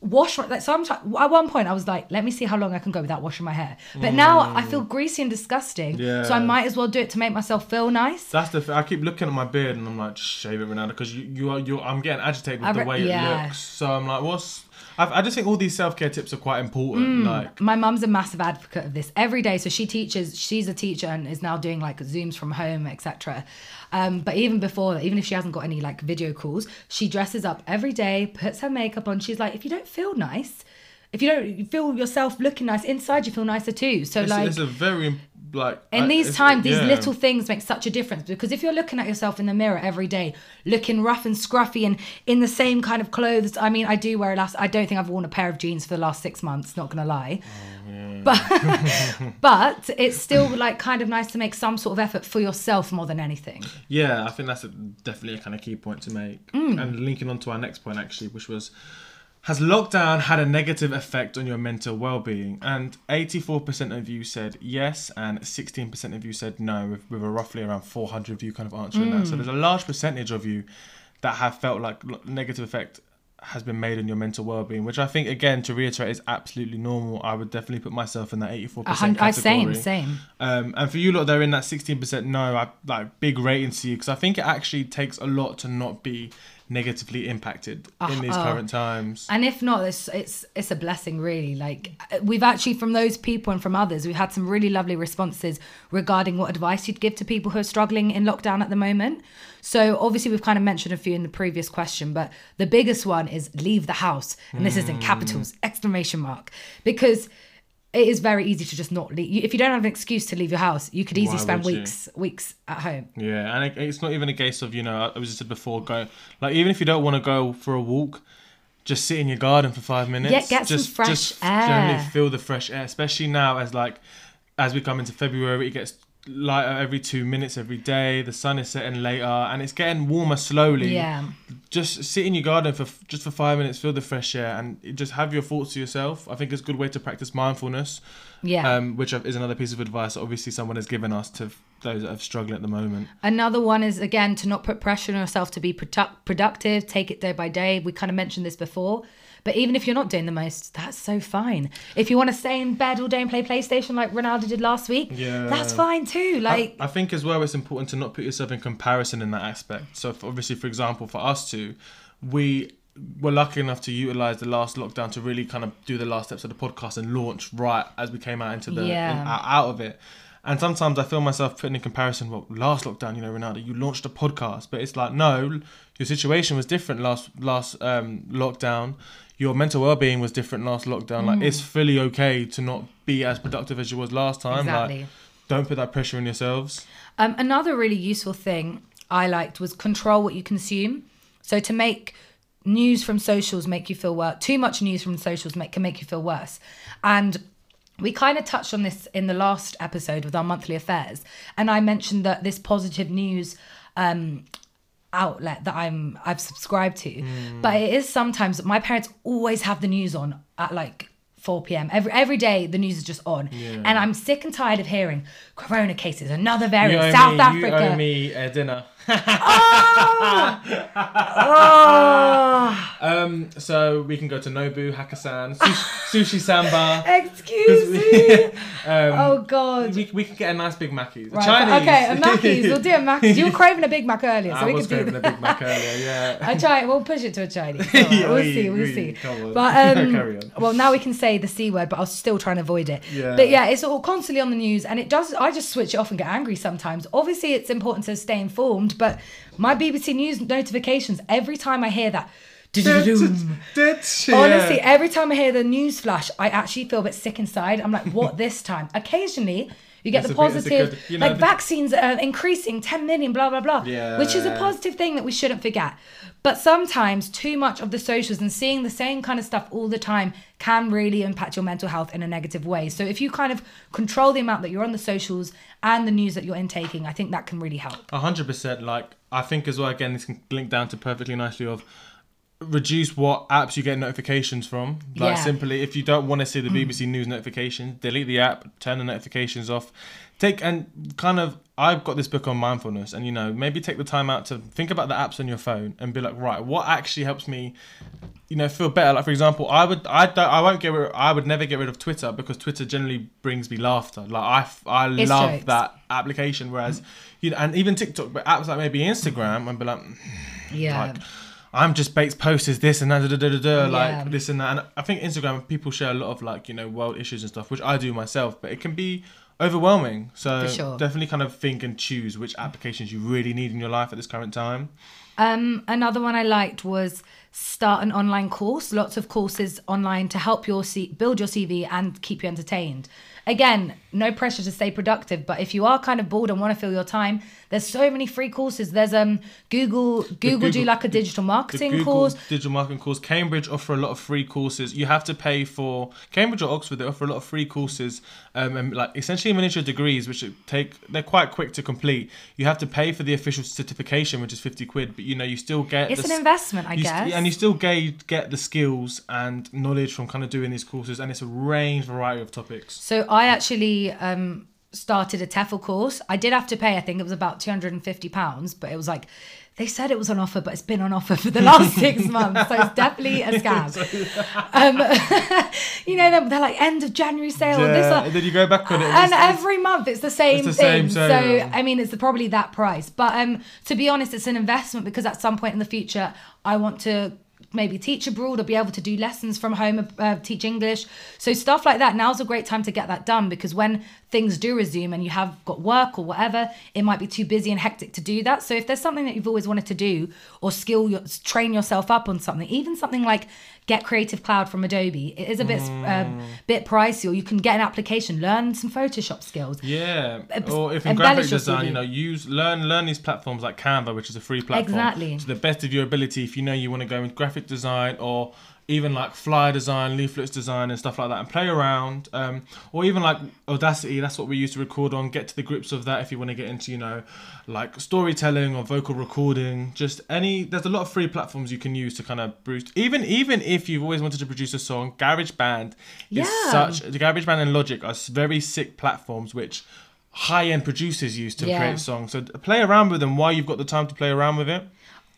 Wash my, like sometimes at one point I was like, let me see how long I can go without washing my hair. But now mm. I feel greasy and disgusting. Yeah. So I might as well do it to make myself feel nice. That's the. Th- I keep looking at my beard and I'm like, just shave it, Ronaldo, because you, you are you. I'm getting agitated with the way yeah. it looks. So I'm like, what's? I, I just think all these self care tips are quite important. Like, my mum's a massive advocate of this. Every day so she teaches she's a teacher and is now doing like zooms from home etc um, but even before that even if she hasn't got any like video calls she dresses up every day puts her makeup on. She's like if you don't feel nice if you don't feel yourself looking nice inside you feel nicer too. So it's, like it's a very like. in I- these times, these yeah. little things make such a difference because if you're looking at yourself in the mirror every day, looking rough and scruffy and in the same kind of clothes, I mean, I do wear last. I don't think I've worn a pair of jeans for the last six months. Not gonna lie, Oh, but but it's still like kind of nice to make some sort of effort for yourself more than anything. Yeah, I think that's a, definitely a kind of key point to make. Mm. And linking on to our next point, actually, which was Has lockdown had a negative effect on your mental well being? And 84% of you said yes, and 16% of you said no, with, with a roughly around 400 of you kind of answering that. So there's a large percentage of you that have felt like negative effect has been made on your mental well-being which i think again to reiterate is absolutely normal i would definitely put myself in that 84% A I category same, same. um, and for you lot, they're in that 16% no, I like big rating to you because I think it actually takes a lot to not be negatively impacted in these oh. current times. And if not, it's it's it's a blessing, really. Like uh, we've actually from those people and from others, we've had some really lovely responses regarding what advice you'd give to people who are struggling in lockdown at the moment. So obviously we've kind of mentioned a few in the previous question, but the biggest one is leave the house, and this is Hmm. in capitals exclamation mark because. It is very easy to just not leave. If you don't have an excuse to leave your house, you could easily Why spend would you? weeks weeks at home. Yeah, and it, it's not even a case of you know, I was just said before, go like even if you don't want to go for a walk, just sit in your garden for five minutes. Yeah, get some just, fresh just air. generally feel the fresh air, especially now as like as we come into February, it gets lighter every two minutes every day. The sun is setting later, and it's getting warmer slowly. Yeah. Just sit in your garden for just for five minutes, feel the fresh air, and just have your thoughts to yourself. I think it's a good way to practice mindfulness, Yeah. um, which is another piece of advice. Obviously, someone has given us to those that are struggling at the moment. Another one is again to not put pressure on yourself to be produ- productive, take it day by day. We kind of mentioned this before, but even if you're not doing the most, that's so fine. If you want to stay in bed all day and play PlayStation like Ronaldo did last week, Yeah. that's fine too. Like, I, I think as well, it's important to not put yourself in comparison in that aspect. So, for, obviously, for example, for us two, we were lucky enough to utilize the last lockdown to really kind of do the last steps of the podcast and launch right as we came out into the Yeah. in- out of it. And sometimes I feel myself putting in comparison. Well, last lockdown, you know, Ronaldo, you launched a podcast, but it's like no, your situation was different last last um, lockdown. Your mental well being was different last lockdown. Like it's fully okay to not be as productive as you was last time. Exactly. Like, don't put that pressure on yourselves. Um, another really useful thing I liked was control what you consume. So to make news from socials make you feel worse, too much news from socials make can make you feel worse. And we kind of touched on this in the last episode with our monthly affairs, and I mentioned that this positive news um, outlet that I'm I've subscribed to, mm. but it is sometimes my parents always have the news on at like. 4 p.m. every every day the news is just on and I'm sick and tired of hearing corona cases another variant South me, Africa You owe me a dinner. oh, Um, so we can go to Nobu, Hakkasan, sushi, sushi Samba. excuse me. um, Oh god. we, we can get a nice Big Mackey's. A Right, Chinese. okay, a Mackey's. We'll do a Mackey's. You were craving a Big Mac earlier, so I we was could do craving a that. Big Mac earlier, yeah. I try. We'll push it to a Chinese. Right, we'll Oi, see. We'll oi, see. But um, well, now we can say the c word, but I'll still try and avoid it. Yeah. But yeah, it's all constantly on the news, and it does. I just switch it off and get angry sometimes. Obviously, it's important to stay informed, but my BBC News notifications every time I hear that. Honestly, Honestly, every time I hear the news flash, I actually feel a bit sick inside. I'm like, what this time? Occasionally, you get the a bit- positive, good- you know, like the- vaccines are increasing 10 million, blah, blah, blah, Yeah. which is a positive thing that we shouldn't forget. But sometimes too much of the socials and seeing the same kind of stuff all the time can really impact your mental health in a negative way. So if you kind of control the amount that you're on the socials and the news that you're intaking, I think that can really help. A hundred percent. Like I think as well. Again, this can link down to perfectly nicely of reduce what apps you get notifications from. Like Yeah. simply, if you don't want to see the mm. BBC News notifications, delete the app, turn the notifications off. Take and kind of. I've got this book on mindfulness, and you know maybe take the time out to think about the apps on your phone and be like, right, what actually helps me you know feel better like for example i would i don't i won't get rid i would never get rid of twitter because twitter generally brings me laughter like I, It's love jokes. that application whereas you know and even tiktok but apps like maybe instagram i'd be like hmm, Yeah. like i'm just Bates post is this and that da, da, da, da, da, Yeah. like this and that and i think instagram people share a lot of like you know world issues and stuff which i do myself but it can be overwhelming so sure. definitely kind of think and choose which applications you really need in your life at this current time Um, another one I liked was start an online course. Lots of courses online to help your C- build your CV and keep you entertained. Again, no pressure to stay productive, but if you are kind of bored and want to fill your time, there's so many free courses. There's um Google Google, do Google- like a digital marketing Google course. digital marketing course. Cambridge offer a lot of free courses. You have to pay for Cambridge or Oxford. They offer a lot of free courses, um, and like essentially miniature degrees, which take they're quite quick to complete. You have to pay for the official certification, which is fifty quid, but you know you still get It's the an investment, I you st- guess. and you still get get the skills and knowledge from kind of doing these courses, and it's a range variety of topics. So I actually um, started a TEFL course. I did have to pay. I think it was about two hundred and fifty pounds, but it was like they said it was on offer, but it's been on offer for the last six months, so it's definitely a scam. um, you know, they're, they're like end of January sale. this, Yeah, that. and then you go back on it. and it's- every month it's the same It's the thing. same so. I mean, it's probably that price. But um, to be honest, it's an investment because at some point in the future, I want to maybe teach abroad or be able to do lessons from home, uh, teach English. So stuff like that. Now's a great time to get that done because when things do resume and you have got work or whatever, it might be too busy and hectic to do that. So if there's something that you've always wanted to do or skill your, train yourself up on something, even something like get Creative Cloud from Adobe, it is a bit um, bit pricey. Or you can get an application, learn some Photoshop skills. Yeah, or if in graphic design, you know, use learn learn these platforms like Canva, which is a free platform. Exactly. To the best of your ability, if you know you want to go in graphic design or even like flyer design, leaflets design, and stuff like that, and play around. Um, or even like Audacity, that's what we used to record on. Get to the grips of that if you want to get into, you know, like storytelling or vocal recording. Just any. There's a lot of free platforms you can use to kind of boost. Even even if you've always wanted to produce a song, GarageBand is Yeah. such. The GarageBand and Logic are very sick platforms which high-end producers use to Yeah. create songs. So play around with them while you've got the time to play around with it.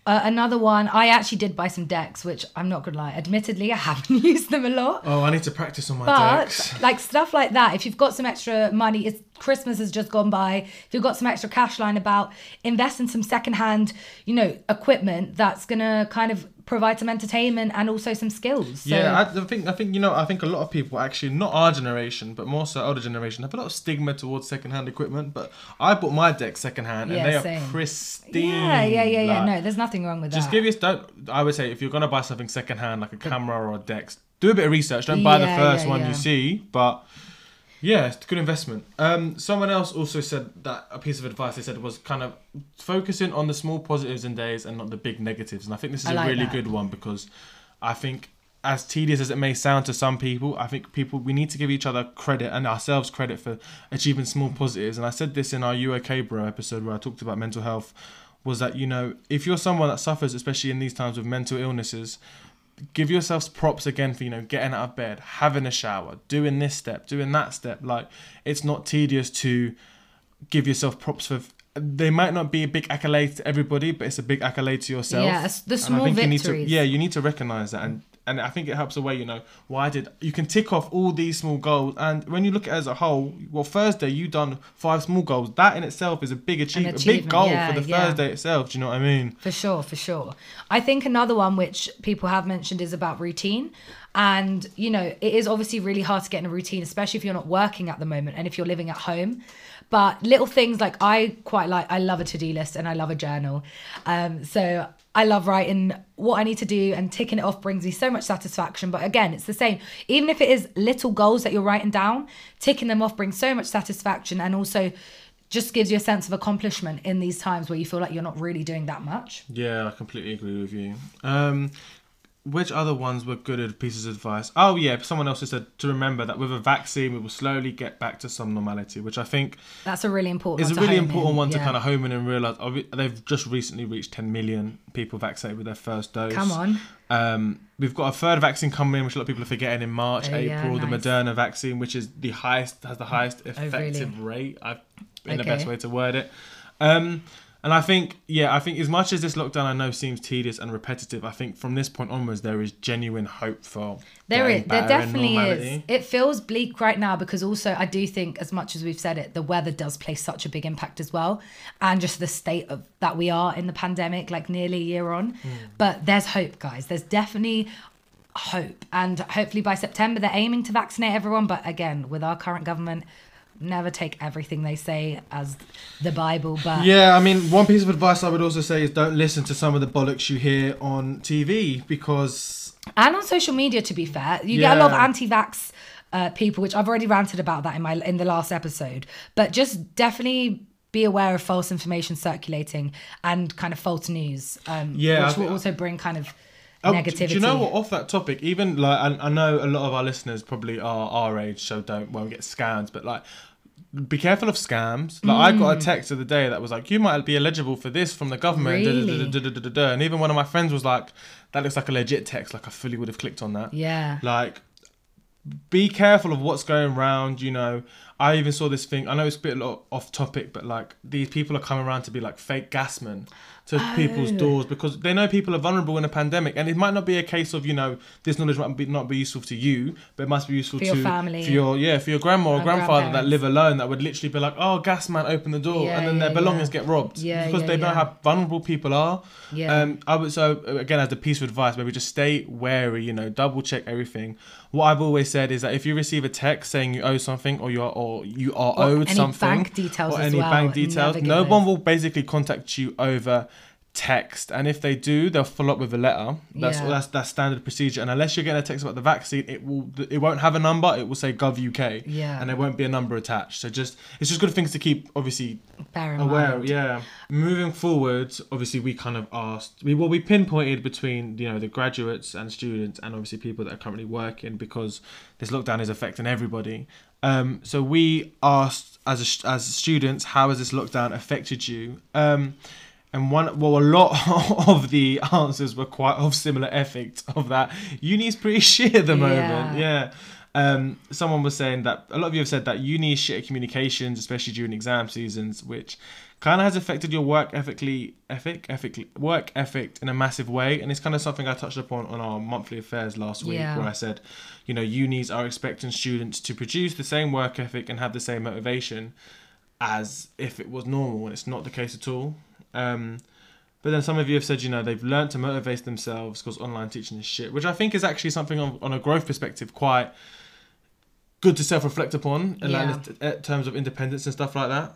Uh, another one, I actually did buy some decks, which I'm not gonna lie, admittedly, I haven't used them a lot. Oh, I need to practice on my But decks. like stuff like that, if you've got some extra money, it's Christmas has just gone by. If you've got some extra cash lying about, invest in some secondhand, you know, equipment that's gonna kind of provide some entertainment and also some skills. So, yeah, I, think I think you know I think a lot of people actually not our generation but more so older generation have a lot of stigma towards secondhand equipment. But I bought my deck secondhand and Yeah, they are pristine. yeah, yeah, yeah, yeah. Like, No, there's nothing wrong with just that. Just give you don't. I would say if you're gonna buy something secondhand like a camera or a deck, do a bit of research. Don't buy the first yeah, one yeah. you see, but. Yeah, it's a good investment. Um, someone else also said that a piece of advice they said was kind of focusing on the small positives in days and not the big negatives. And I think this is I a like really that. good one because I think as tedious as it may sound to some people, I think people we need to give each other credit and ourselves credit for achieving small positives. And I said this in our You Okay Bro episode where I talked about mental health was that, you know, if you're someone that suffers, especially in these times with mental illnesses, give yourselves props again for you know getting out of bed having a shower doing this step doing that step like it's not tedious to give yourself props for they might not be a big accolade to everybody but it's a big accolade to yourself Yeah, the small think you to, victories. yeah you need to recognize that and and I think it helps away, you know, why did you can tick off all these small goals and when you look at it as a whole, well Thursday you done five small goals. That in itself is a big achievement, a big goal yeah, for the yeah. Thursday itself. Do you know what I mean? For sure, for sure. I think another one which people have mentioned is about routine. And, you know, it is obviously really hard to get in a routine, especially if you're not working at the moment and if you're living at home. But little things like I quite like, I love a to do list and I love a journal. Um, so I love writing what I need to do and ticking it off brings me so much satisfaction. But again, it's the same. Even if it is little goals that you're writing down, ticking them off brings so much satisfaction and also just gives you a sense of accomplishment in these times where you feel like you're not really doing that much. Yeah, I completely agree with you. Um, which other ones were good pieces of advice? Oh yeah, someone else just said to remember that with a vaccine we will slowly get back to some normality, which I think That's a really important. is a one to really important in, one to yeah. kind of home in and realize. oh, They've just recently reached 10 million people vaccinated with their first dose. Come on. Um, we've got a third vaccine coming in, which a lot of people are forgetting in March, Oh, yeah, April. The. Moderna vaccine, which is the highest, has the highest really? effective rate. I've in the best way to word it. Um, and I think, yeah, I think as much as this lockdown I know seems tedious and repetitive, I think from this point onwards there is genuine hope for there is there definitely is. It feels bleak right now because also I do think, as much as we've said it, the weather does play such a big impact as well, and just the state of that we are in the pandemic, like nearly a year on. Hmm. But there's hope, guys. There's definitely hope, and hopefully by September they're aiming to vaccinate everyone. But again, with our current government, never take everything they say as the Bible. But Yeah, I mean, one piece of advice I would also say is don't listen to some of the bollocks you hear on TV because and on social media to be fair you get a lot of anti-vax uh, people which i've already ranted about that in my in the last episode but just definitely be aware of false information circulating and kind of false news um Yeah, which will also bring kind of Oh, negativity Do you know what? Off that topic, even like I, I know a lot of our listeners probably are our age, so don't won't get scammed. But like, be careful of scams. Like I Mm. got a text of the day that was like, "You might be eligible for this from the government." Really? da, da, da, da, da. And even one of my friends was like, "That looks like a legit text. Like I fully would have clicked on that." yeah Like, be careful of what's going around. You know, I even saw this thing. I know it's a bit off topic, but like these people are coming around to be like fake gasmen to people's Oh. doors because they know people are vulnerable in a pandemic, and it might not be a case of you know this knowledge might be, not be useful to you, but it must be useful For to your family. for your yeah, for your grandma or grandfather that live alone that would literally be like, oh, gas man, open the door, Yeah, and then yeah, their belongings yeah. get robbed Yeah, because they know how vulnerable people are. Yeah. Um, I would so again as a piece of advice, maybe just stay wary. You know, double check everything. What I've always said is that if you receive a text saying you owe something or you're or you are Or owed any something bank details or as any well, bank details, no those. one will basically contact you over text, and if they do, they'll follow up with a letter. That's Yeah. that's that's standard procedure. And unless you're getting a text about the vaccine, it will it won't have a number. It will say Gov UK, Yeah. and there won't be a number attached. So just it's just good things to keep obviously aware. mind. Yeah. Moving forward, obviously we kind of asked we well we pinpointed between you know the graduates and students and obviously people that are currently working because this lockdown is affecting everybody. Um, so we asked as a, as students, how has this lockdown affected you? Um, and one, well, a lot of the answers were quite of similar effect of that. Uni's pretty shit at the moment. Yeah. Yeah. Um, someone was saying that a lot of you have said that uni is shit at communications, especially during exam seasons, which kind of has affected your work ethically, ethic, ethically, work ethic in a massive way. And it's kind of something I touched upon on our monthly affairs last week, Yeah. where I said, you know, unis are expecting students to produce the same work ethic and have the same motivation as if it was normal, and it's not the case at all. Um, but then some of you have said, you know, they've learned to motivate themselves because online teaching is shit, which I think is actually something on, on a growth perspective quite good to self reflect upon in Yeah. in terms of independence and stuff like that.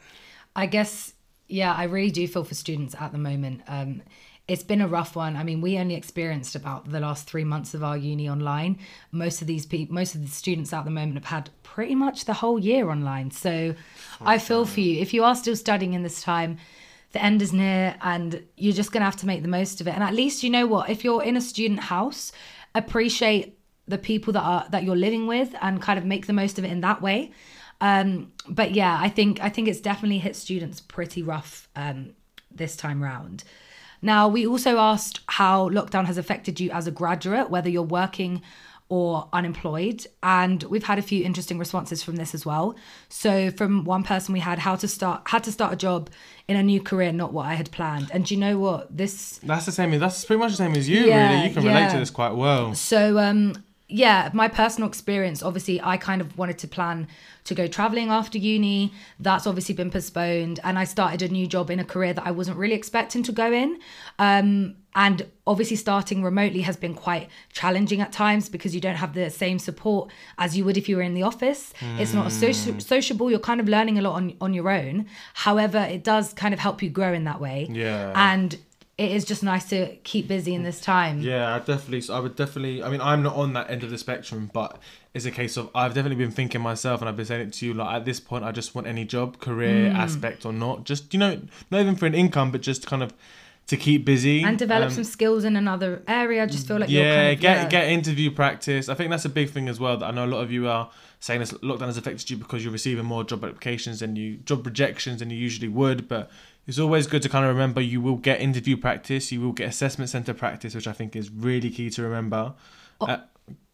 I guess, yeah, I really do feel for students at the moment. Um, it's been a rough one. I mean, we only experienced about the last three months of our uni online. Most of these people, most of the students at the moment have had pretty much the whole year online. So I feel for you. If you are still studying in this time, the end is near and you're just going to have to make the most of it. And at least you know what, if you're in a student house, appreciate the people that are that you're living with and kind of make the most of it in that way. Um, but yeah, I think I think it's definitely hit students pretty rough um, this time round. Now, we also asked how lockdown has affected you as a graduate, whether you're working or unemployed, and we've had a few interesting responses from this as well. So, from one person, we had how to start had to start a job in a new career, not what I had planned. And do you know what this? That's the same. That's pretty much the same as you, Yeah, really. You can relate to this quite well. So, um, yeah, my personal experience, obviously, I kind of wanted to plan to go traveling after uni. That's obviously been postponed. And I started a new job in a career that I wasn't really expecting to go in. Um, and obviously, starting remotely has been quite challenging at times because you don't have the same support as you would if you were in the office. It's not soci- sociable, you're kind of learning a lot on, on your own. However, it does kind of help you grow in that way. Yeah. And it is just nice to keep busy in this time. Yeah, I definitely. I would definitely. I mean, I'm not on that end of the spectrum, but it's a case of I've definitely been thinking myself, and I've been saying it to you. Like at this point, I just want any job, career Mm. aspect or not. Just you know, not even for an income, but just kind of to keep busy and develop Um, some skills in another area. I just feel like you're yeah, kind of, get yeah. get interview practice. I think that's a big thing as well. That I know a lot of you are saying this lockdown has affected you because you're receiving more job applications than you job rejections than you usually would. But it's always good to kind of remember you will get interview practice, you will get assessment center practice, which I think is really key to remember. Oh. Uh,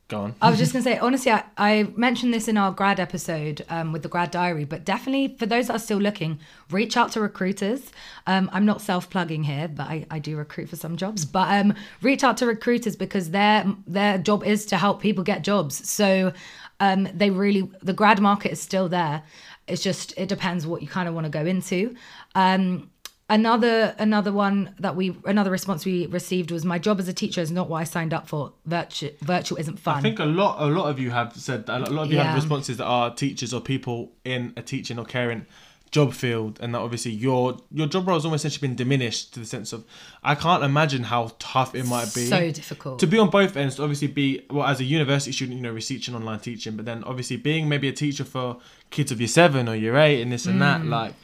go on. I was just gonna say, honestly, I, I mentioned this in our grad episode um, with the grad diary, but definitely for those that are still looking, reach out to recruiters. Um, I'm not self plugging here, but I, I do recruit for some jobs. But um, reach out to recruiters because their their job is to help people get jobs. So um, they really the grad market is still there. It's just it depends what you kind of want to go into. Um, another another one that we another response we received was my job as a teacher is not what I signed up for. Virtual virtual isn't fun. I think a lot a lot of you have said that. A lot of you Yeah. have responses that are teachers or people in a teaching or caring job field and that obviously your your job role has almost essentially been diminished to the sense of I can't imagine how tough it might be. so difficult. to be on both ends, to obviously be well as a university student, you know, researching online teaching, but then obviously being maybe a teacher for kids of year seven or year eight and this and Mm. that. Like,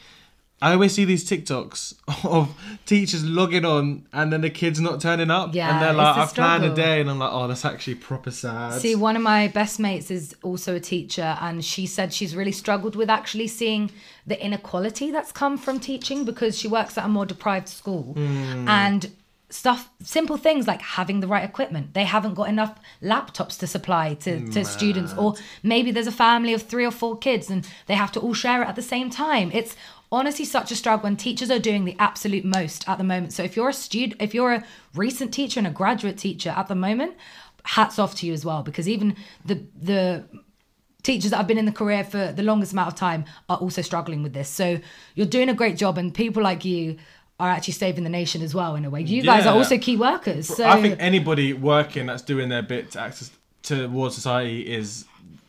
I always see these TikToks of teachers logging on and then the kids not turning up, Yeah, and they're like, "I've planned a day," and I'm like, "Oh, that's actually proper sad." See, one of my best mates is also a teacher, and she said she's really struggled with actually seeing the inequality that's come from teaching because she works at a more deprived school. Hmm. And stuff, simple things like having the right equipment. They haven't got enough laptops to supply to, to students, or maybe there's a family of three or four kids and they have to all share it at the same time. It's honestly such a struggle and teachers are doing the absolute most at the moment. So if you're a student if you're a recent teacher and a graduate teacher at the moment hats off to you as well because even the the teachers that have been in the career for the longest amount of time are also struggling with this. So you're doing a great job and people like you are actually saving the nation as well in a way. You guys are also key workers so I think anybody working that's doing their bit to access towards society is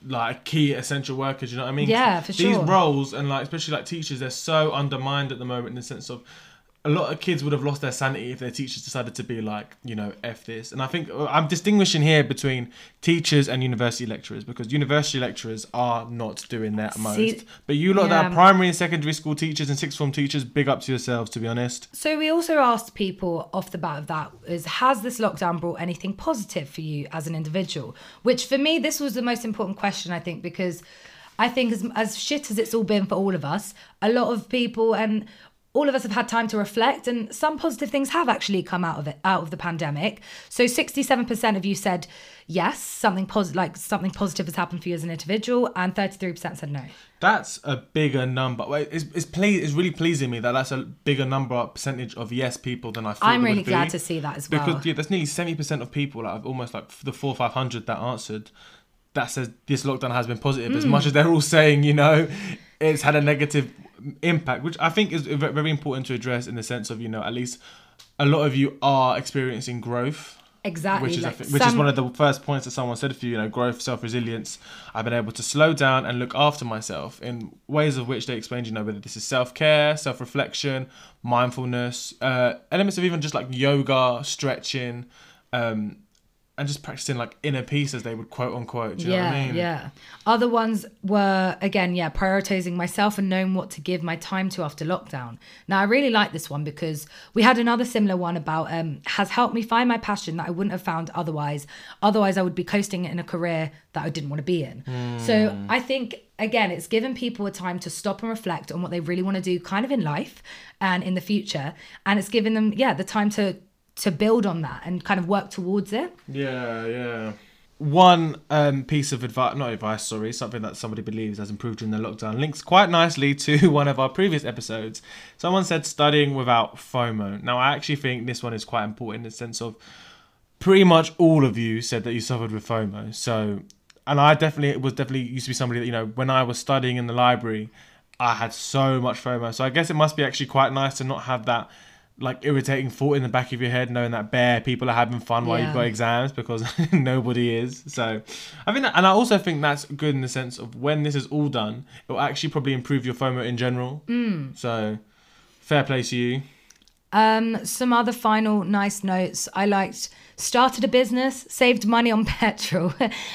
like key essential workers. You know what I mean? Yeah, for These sure. roles and like especially like teachers, they're so undermined at the moment in the sense of a lot of kids would have lost their sanity if their teachers decided to be like, you know, F this. And I think uh, I'm distinguishing here between teachers and university lecturers because university lecturers are not doing their most. But you lot that yeah. are primary and secondary school teachers and sixth form teachers, big up to yourselves, to be honest. So we also asked people off the bat of that is has this lockdown brought anything positive for you as an individual? Which for me this was the most important question I think because I think as as shit as it's all been for all of us, a lot of people and all of us have had time to reflect and some positive things have actually come out of it out of the pandemic so 67% of you said yes something positive like something positive has happened for you as an individual and 33% said no That's a bigger number. It's, it's, ple- it's really pleasing me that that's a bigger number percentage of yes people than I thought. i'm really would be. glad to see that as well Because yeah, there's nearly seventy percent of people out of almost like the four five hundred that answered that says this lockdown has been positive. As Hmm. much as they're all saying, you know, it's had a negative impact, which I think is very important to address in the sense of you know at least a lot of you are experiencing growth. exactly Which is, like think, which is one of the first points that someone said for you, you know, growth, self resilience. I've been able to slow down and look after myself in ways of which they explained, you know, whether this is self care, self reflection, mindfulness, uh, elements of even just like yoga, stretching, um, and just practicing like inner peace, as they would quote unquote. Do you yeah, know what I mean? yeah. Other ones were again, yeah, prioritizing myself and knowing what to give my time to after lockdown. Now, I really like this one because we had another similar one about um, has helped me find my passion that I wouldn't have found otherwise. Otherwise, I would be coasting in a career that I didn't want to be in. So I think again, it's given people a time to stop and reflect on what they really want to do, kind of in life and in the future, and it's given them, yeah, the time to to build on that and kind of work towards it. Yeah, yeah. One um, piece of advice, not advice, sorry, something that somebody believes has improved during the lockdown links quite nicely to one of our previous episodes. Someone said studying without FOMO. Now, I actually think this one is quite important in the sense of pretty much all of you said that you suffered with FOMO. So, and I definitely it was definitely used to be somebody that you know when I was studying in the library, I had so much FOMO. So I guess it must be actually quite nice to not have that like irritating thought in the back of your head, knowing that bare people are having fun while you've got exams because nobody is. So I think, that, and I also think that's good in the sense of when this is all done, it will actually probably improve your FOMO in general. Mm. So fair play to you. Um, some other final nice notes. I liked started a business, saved money on petrol,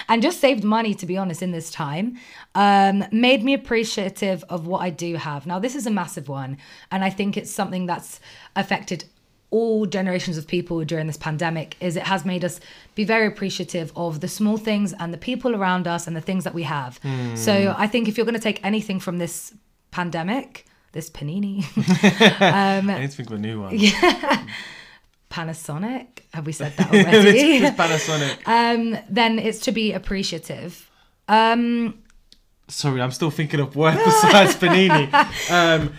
and just saved money to be honest in this time. Um, made me appreciative of what I do have. Now this is a massive one, and I think it's something that's affected all generations of people during this pandemic is it has made us be very appreciative of the small things and the people around us and the things that we have. So I think if you're going to take anything from this pandemic, this panini, I need to think of a new one. Panasonic. Have we said that already? it's Panasonic. um, then it's to be appreciative. Um, Sorry, I'm still thinking of words besides panini. Um,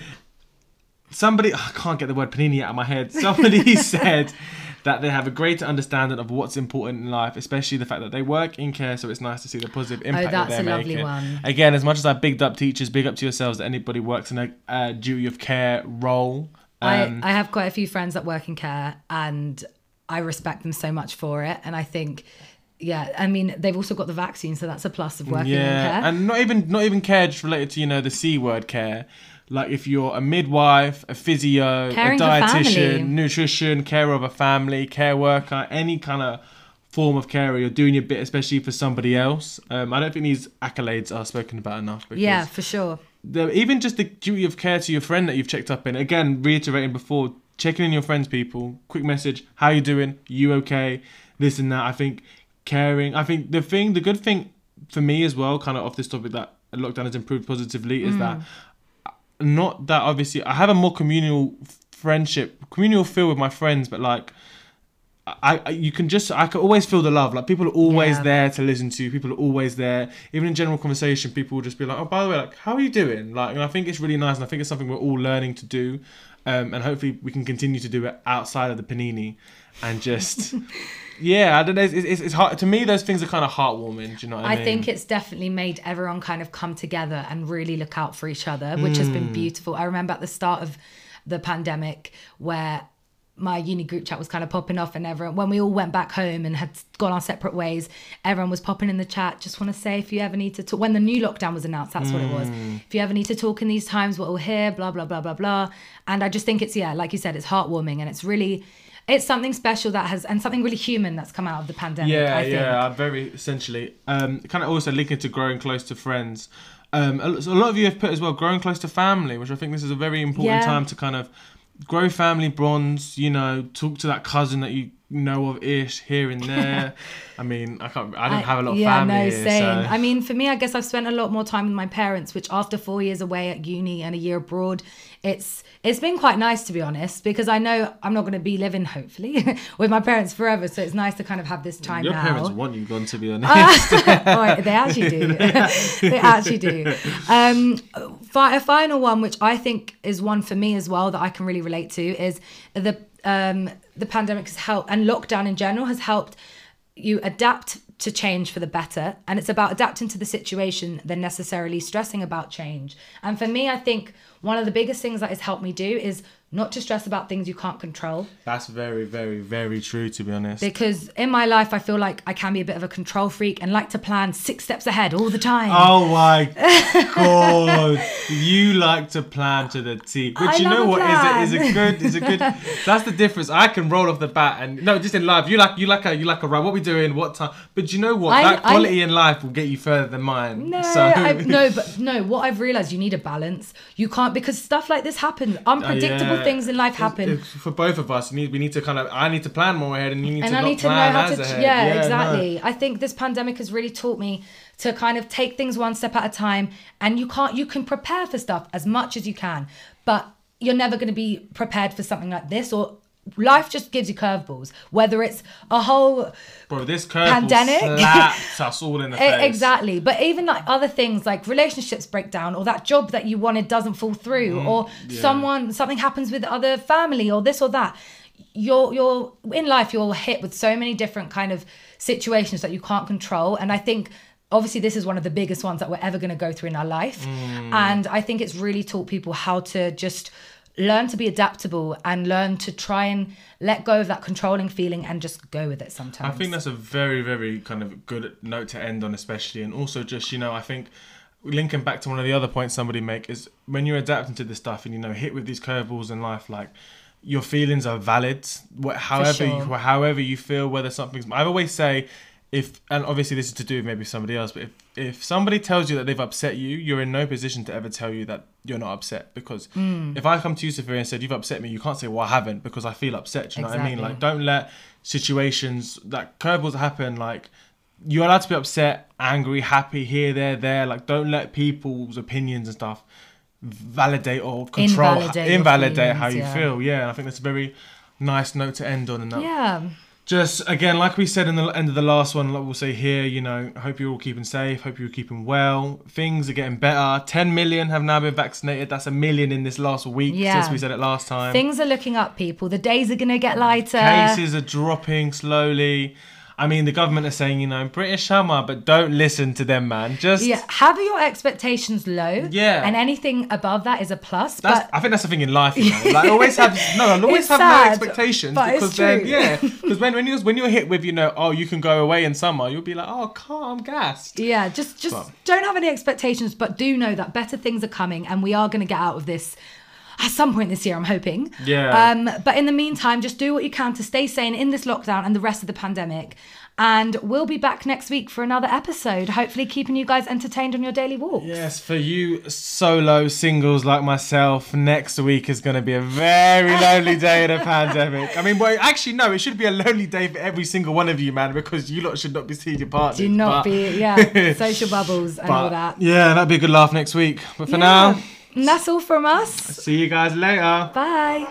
somebody, I can't get the word panini out of my head. Somebody said that they have a greater understanding of what's important in life, especially the fact that they work in care. So it's nice to see the positive impact Oh, that's that they're a lovely making. one. Again, as much as I bigged up teachers, big up to yourselves that anybody works in a uh, duty of care role. Um, I, I have quite a few friends that work in care and I respect them so much for it. And I think, yeah, I mean, they've also got the vaccine, so that's a plus of working in yeah, care. and not even not even care just related to you know the c word care. Like if you're a midwife, a physio, Caring a dietitian, nutrition, care of a family, care worker, any kind of form of care, you're doing your bit, especially for somebody else. Um, I don't think these accolades are spoken about enough. Yeah, for sure. the, even just the duty of care to your friend that you've checked up in. Again, reiterating before, checking in your friends, people. Quick message: How you doing? You okay? This and that. I think caring. I think the thing, the good thing for me as well, kind of off this topic that lockdown has improved positively, is that not that obviously I have a more communal friendship, communal feel with my friends, but like. I, I you can just I can always feel the love like people are always Yeah. there to listen to people are always there even in general conversation people will just be like oh by the way like how are you doing like and I think it's really nice and I think it's something we're all learning to do um, and hopefully we can continue to do it outside of the panini and just yeah I don't know it's, it's, it's hard to me those things are kind of heartwarming do you know what I, I mean think it's definitely made everyone kind of come together and really look out for each other, which has Hmm. been beautiful. I remember at the start of the pandemic where my uni group chat was kind of popping off, and everyone, when we all went back home and had gone our separate ways, everyone was popping in the chat. Just want to say, if you ever need to talk, when the new lockdown was announced, that's what it was. If you ever need to talk in these times, we're all here, blah, blah, blah, blah, blah. And I just think it's, yeah, like you said, it's heartwarming and it's really, it's something special that has, and something really human that's come out of the pandemic. Yeah, I think. yeah, very essentially. Um, kind of also linking to growing close to friends. Um, a a lot of you have put as well growing close to family, which I think this is a very important Yeah. time to kind of grow family bonds. You know, talk to that cousin that you know of ish here and there. I mean, I can't. I don't have a lot of yeah, family no, same. so I mean, for me, I guess I've spent a lot more time with my parents, which after four years away at uni and a year abroad, it's it's been quite nice to be honest, because I know I'm not going to be living hopefully with my parents forever. So it's nice to kind of have this time your now. parents want you gone. To be honest, oh, they actually do. they actually do. Um, fi- a final one, which I think is one for me as well that I can really relate to, is the um, the pandemic has helped and lockdown in general has helped you adapt to change for the better, and it's about adapting to the situation than necessarily stressing about change. And for me, I think one of the biggest things that has helped me do is not to stress about things you can't control. that's very, very, very true. To be honest, Because in my life, I feel like I can be a bit of a control freak and like to plan six steps ahead all the time. Oh my god! you like to plan to the T, which I you know what is a, is a good is a good. That's the difference. I can roll off the bat and no, just in life. You like you like a you like a right. What we doing? What time? But you know what? I- that I- quality in life will get you further than mine. No, so I, no, but no. What I've realized, you need a balance. You can't because stuff like this happens. Unpredictable Oh, Yeah. Things in life happen, it's for both of us. We need we need to kind of. I need to plan more ahead, and you need and to I not need to know how to. Yeah, no. exactly. I think this pandemic has really taught me to kind of take things one step at a time, and you can't. You can prepare for stuff as much as you can, but you're never going to be prepared for something like this or. Life just gives you curveballs, whether it's a whole Bro, this Pandemic. slapped us all in the face. Exactly. But even like other things like relationships break down or that job that you wanted doesn't fall through Mm, or someone something happens with other family or this or that. You're you're in life you're hit with so many different kind of situations that you can't control and I think obviously this is one of the biggest ones that we're ever going to go through in our life Mm. and I think it's really taught people how to just learn to be adaptable and learn to try and let go of that controlling feeling and just go with it sometimes. I think that's a very, very kind of good note to end on, especially, and also just you know, I think linking back to one of the other points somebody make is when you're adapting to this stuff and you know hit with these curveballs in life, like your feelings are valid. However, sure. you, however you feel, whether something's. I always say. If and obviously this is to do with maybe somebody else, but if, if somebody tells you that they've upset you, you're in no position to ever tell you that you're not upset. Because Mm. if I come to you, Sophia, and said you've upset me, you can't say, "Well, I haven't," because I feel upset. Do you know what I mean? Like, don't let situations that curveballs happen like you're allowed to be upset angry happy here there there like don't let people's opinions and stuff validate or control Invalidate invalidate how you yeah. feel yeah i think that's a very nice note to end on and that yeah. Just again like we said in the end of the last one like we'll say here you know hope you're all keeping safe hope you're keeping well things are getting better 10 million have now been vaccinated that's a million in this last week Yeah. since we said it last time Things are looking up, people. The days are going to get lighter. cases are dropping slowly. I mean, the government are saying, you know, British summer, but don't listen to them, man. Just Yeah, have your expectations low. Yeah. And anything above that is a plus. that's. but I think that's the thing in life, you know. Like always have no, I'll always have sad, no expectations because then yeah, because when when you when you're hit with you know, oh, you can go away in summer, you'll be like, oh, calm, gassed. yeah, just just But- don't have any expectations, but do know that better things are coming and we are going to get out of this at some point this year, I'm hoping. Yeah. Um, but in the meantime, just do what you can to stay sane in this lockdown and the rest of the pandemic. And we'll be back next week for another episode, hopefully keeping you guys entertained on your daily walks. Yes, for you solo singles like myself, next week is going to be a very lonely day in a pandemic. I mean, well, actually, no, it should be a lonely day for every single one of you, man, because you lot should not be seeing your partners. Do not but- be, yeah, social bubbles and all that. Yeah, that'd be a good laugh next week. But for Yeah. now, And that's all from us. see you guys later. Bye.